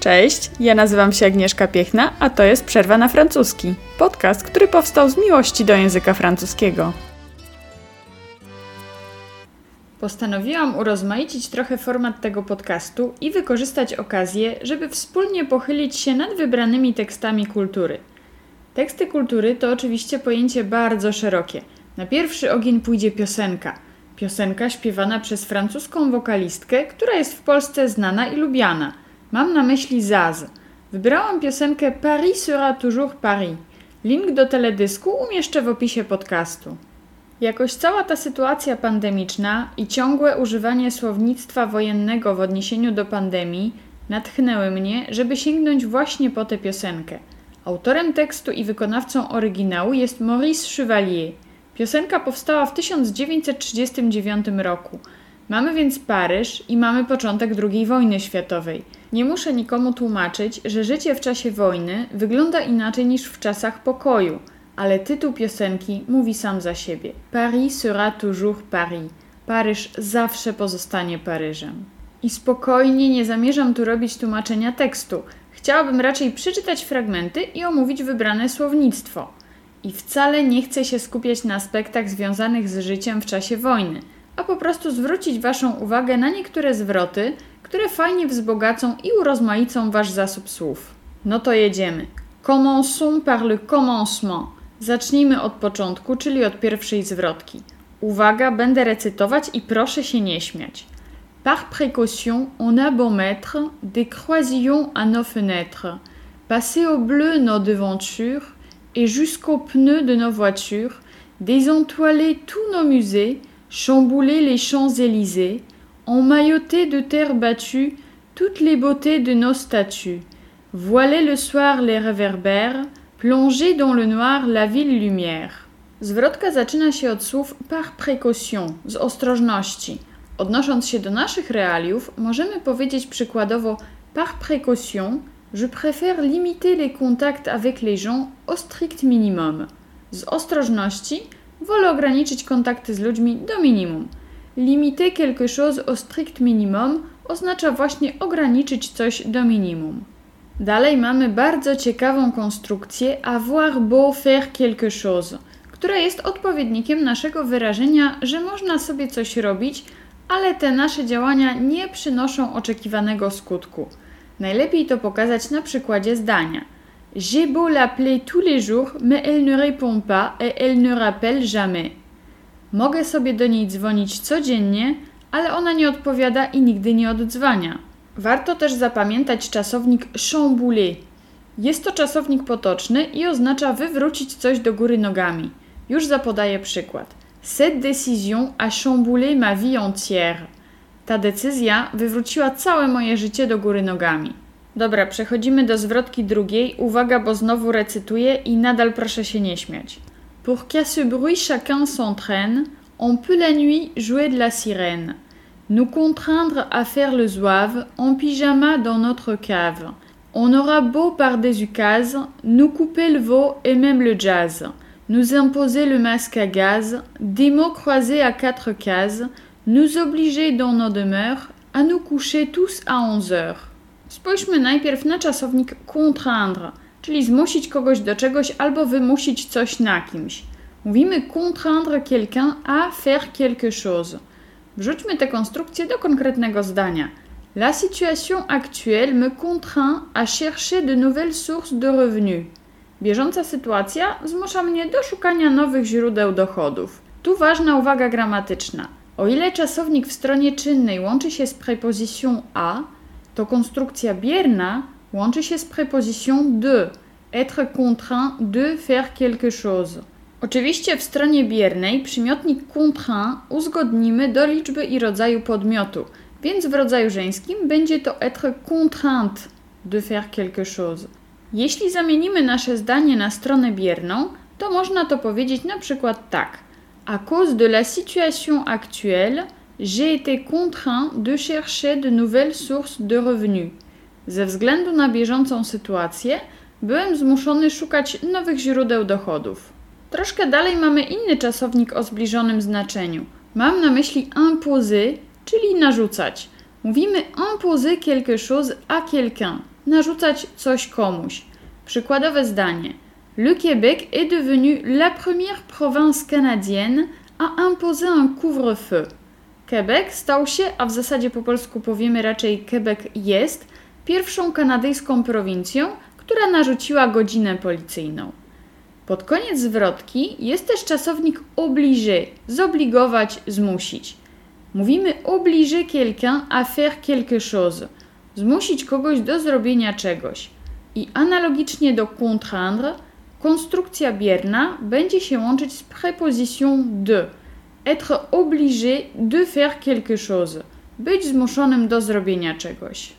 Cześć, ja nazywam się Agnieszka Piechna, a to jest Przerwa na francuski. Podcast, który powstał z miłości do języka francuskiego. Postanowiłam urozmaicić trochę format tego podcastu i wykorzystać okazję, żeby wspólnie pochylić się nad wybranymi tekstami kultury. Teksty kultury to oczywiście pojęcie bardzo szerokie. Na pierwszy ogień pójdzie piosenka. Piosenka śpiewana przez francuską wokalistkę, która jest w Polsce znana i lubiana. Mam na myśli Zaz. Wybrałam piosenkę Paris sera toujours Paris. Link do teledysku umieszczę w opisie podcastu. Jakoś cała ta sytuacja pandemiczna i ciągłe używanie słownictwa wojennego w odniesieniu do pandemii natchnęły mnie, żeby sięgnąć właśnie po tę piosenkę. Autorem tekstu i wykonawcą oryginału jest Maurice Chevalier. Piosenka powstała w 1939 roku. Mamy więc Paryż i mamy początek II wojny światowej. Nie muszę nikomu tłumaczyć, że życie w czasie wojny wygląda inaczej niż w czasach pokoju, ale tytuł piosenki mówi sam za siebie. Paris sera toujours Paris. Paryż zawsze pozostanie Paryżem. I spokojnie nie zamierzam tu robić tłumaczenia tekstu. Chciałabym raczej przeczytać fragmenty i omówić wybrane słownictwo. I wcale nie chcę się skupiać na aspektach związanych z życiem w czasie wojny, a po prostu zwrócić Waszą uwagę na niektóre zwroty, które fajnie wzbogacą i urozmaicą Wasz zasób słów. No to jedziemy. Commençons par le commencement. Zacznijmy od początku, czyli od pierwszej zwrotki. Uwaga, będę recytować i proszę się nie śmiać. Par précaution, on a beau mettre des croisillons à nos fenêtres, passer au bleu nos devantures et jusqu'aux pneus de nos voitures, désentoiler tous nos musées, chambouler les Champs-Élysées, emmailloter de terre battue toutes les beautés de nos statues, voiler le soir les réverbères, plonger dans le noir la ville lumière. Zwrotka zaczyna się od słów par précaution, z ostrożności. Odnosząc się do naszych realiów, możemy powiedzieć przykładowo par précaution, je préfère limiter les contacts avec les gens au strict minimum. Z ostrożności wolę ograniczyć kontakty z ludźmi do minimum. Limiter quelque chose au strict minimum oznacza właśnie ograniczyć coś do minimum. Dalej mamy bardzo ciekawą konstrukcję avoir beau faire quelque chose, która jest odpowiednikiem naszego wyrażenia, że można sobie coś robić, ale te nasze działania nie przynoszą oczekiwanego skutku. Najlepiej to pokazać na przykładzie zdania. J'ai beau l'appeler tous les jours, mais elle ne répond pas et elle ne rappelle jamais. Mogę sobie do niej dzwonić codziennie, ale ona nie odpowiada i nigdy nie odzwania. Warto też zapamiętać czasownik chambouler. Jest to czasownik potoczny i oznacza wywrócić coś do góry nogami. Już zapodaję przykład. Cette décision a chamboulé ma vie entière. Ta decyzja wywróciła całe moje życie do góry nogami. Dobra, przechodzimy do zwrotki drugiej. Uwaga, bo znowu recytuję i nadal proszę się nie śmiać. Pour qu'à ce bruit chacun s'entraîne, on peut la nuit jouer de la sirène. Nous contraindre à faire le zouave en pyjama dans notre cave. On aura beau par des ukases, nous couper le veau et même le jazz. Nous imposer le masque à gaz, des mots croisés à quatre cases, nous obliger dans nos demeures à nous coucher tous à 11 heures. Spójrzmy najpierw na czasownik contraindre, czyli zmusić kogoś do czegoś albo wymusić coś na kimś. Mówimy contraindre quelqu'un à faire quelque chose. Wrzućmy tę konstrukcję do konkretnego zdania. La situation actuelle me contraint à chercher de nouvelles sources de revenus. Bieżąca sytuacja zmusza mnie do szukania nowych źródeł dochodów. Tu ważna uwaga gramatyczna. O ile czasownik w stronie czynnej łączy się z prepozycją a, to konstrukcja bierna łączy się z prepozycją de, être contraint de faire quelque chose. Oczywiście w stronie biernej przymiotnik contraint uzgodnimy do liczby i rodzaju podmiotu, więc w rodzaju żeńskim będzie to être contrainte de faire quelque chose. Jeśli zamienimy nasze zdanie na stronę bierną, to można to powiedzieć na przykład tak. À cause de la situation actuelle, j'ai été contraint de chercher de nouvelles sources de revenus. Ze względu na bieżącą sytuację, byłem zmuszony szukać nowych źródeł dochodów. Troszkę dalej mamy inny czasownik o zbliżonym znaczeniu. Mam na myśli imposer, czyli narzucać. Mówimy imposer quelque chose à quelqu'un, narzucać coś komuś. Przykładowe zdanie. Le Québec est devenu la première province canadienne à imposer un couvre-feu. Quebec stał się, a w zasadzie po polsku powiemy raczej Quebec jest, pierwszą kanadyjską prowincją, która narzuciła godzinę policyjną. Pod koniec zwrotki jest też czasownik obligé, zobligować, zmusić. Mówimy obliger quelqu'un à faire quelque chose, zmusić kogoś do zrobienia czegoś. I analogicznie do contraindre, konstrukcja bierna będzie się łączyć z prepozycją de. Être obligé de faire quelque chose. Być zmuszonym do zrobienia czegoś.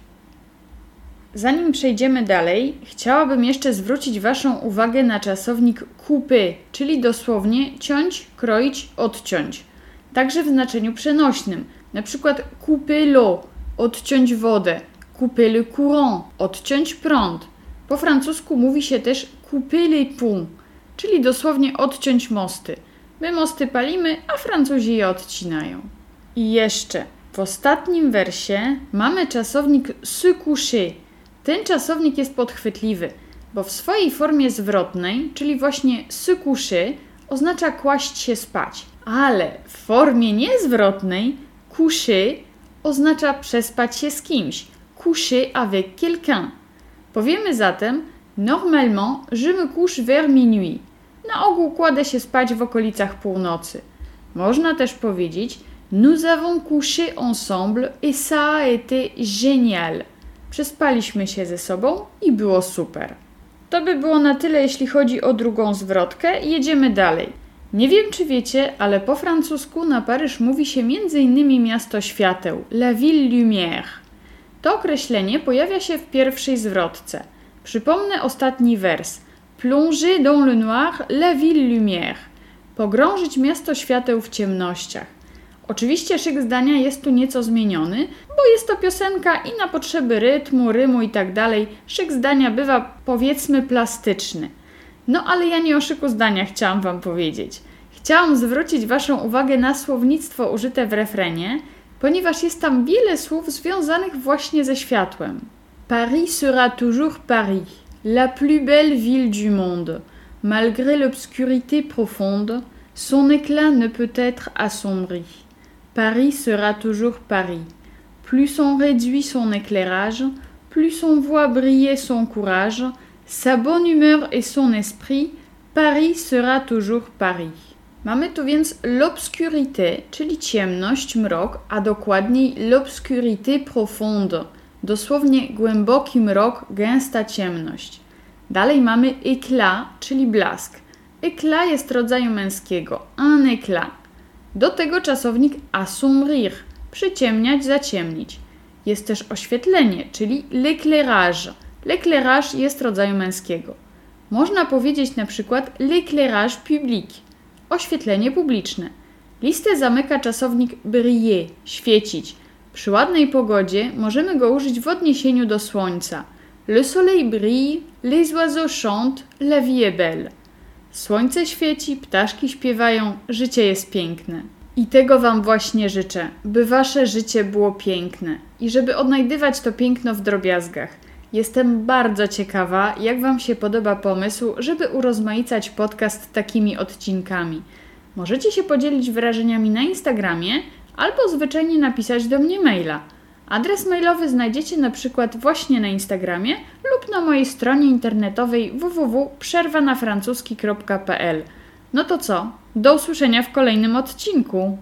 Zanim przejdziemy dalej, chciałabym jeszcze zwrócić Waszą uwagę na czasownik couper, czyli dosłownie ciąć, kroić, odciąć. Także w znaczeniu przenośnym. Na przykład couper l'eau, odciąć wodę, couper le courant, odciąć prąd. Po francusku mówi się też couper les ponts, czyli dosłownie odciąć mosty. My mosty palimy, a Francuzi je odcinają. I jeszcze, w ostatnim wersie mamy czasownik se coucher. Ten czasownik jest podchwytliwy, bo w swojej formie zwrotnej, czyli właśnie se coucher, oznacza kłaść się spać. Ale w formie niezwrotnej coucher oznacza przespać się z kimś. Coucher avec quelqu'un. Powiemy zatem normalement je me couche vers minuit. Na ogół kładę się spać w okolicach północy. Można też powiedzieć Nous avons couché ensemble et ça a été génial. Przespaliśmy się ze sobą i było super. To by było na tyle, jeśli chodzi o drugą zwrotkę. Jedziemy dalej. Nie wiem, czy wiecie, ale po francusku na Paryż mówi się m.in. miasto świateł, la ville lumière. To określenie pojawia się w pierwszej zwrotce. Przypomnę ostatni wers. Plonger dans le noir la ville lumière. Pogrążyć miasto świateł w ciemnościach. Oczywiście szyk zdania jest tu nieco zmieniony, bo jest to piosenka i na potrzeby rytmu, rymu itd. Tak szyk zdania bywa powiedzmy plastyczny. No ale ja nie o szyku zdania chciałam Wam powiedzieć. Chciałam zwrócić Waszą uwagę na słownictwo użyte w refrenie, ponieważ jest tam wiele słów związanych właśnie ze światłem. Paris sera toujours Paris, la plus belle ville du monde. Malgré l'obscurité profonde, son éclat ne peut être assombri. Paris sera toujours Paris. Plus on réduit son éclairage, plus on voit briller son courage, sa bonne humeur et son esprit, Paris sera toujours Paris. Mamy tu l'obscurité, ciemność, a l'obscurité profonde, dosłownie głęboki mrok, gęsta ciemność. Dalej mamy éclat, czyli blask. Éclat jest rodzaju męskiego, un éclat. Do tego czasownik assombrir, przyciemniać, zaciemnić. Jest też oświetlenie, czyli l'éclairage. L'éclairage jest rodzaju męskiego. Można powiedzieć na przykład l'éclairage public, oświetlenie publiczne. Listę zamyka czasownik briller, świecić. Przy ładnej pogodzie możemy go użyć w odniesieniu do słońca. Le soleil brille, les oiseaux chantent, la vie est belle. Słońce świeci, ptaszki śpiewają, życie jest piękne. I tego Wam właśnie życzę, by Wasze życie było piękne i żeby odnajdywać to piękno w drobiazgach. Jestem bardzo ciekawa, jak Wam się podoba pomysł, żeby urozmaicać podcast takimi odcinkami. Możecie się podzielić wrażeniami na Instagramie albo zwyczajnie napisać do mnie maila. Adres mailowy znajdziecie na przykład właśnie na Instagramie lub na mojej stronie internetowej www.przerwanafrancuski.pl. No to co? Do usłyszenia w kolejnym odcinku.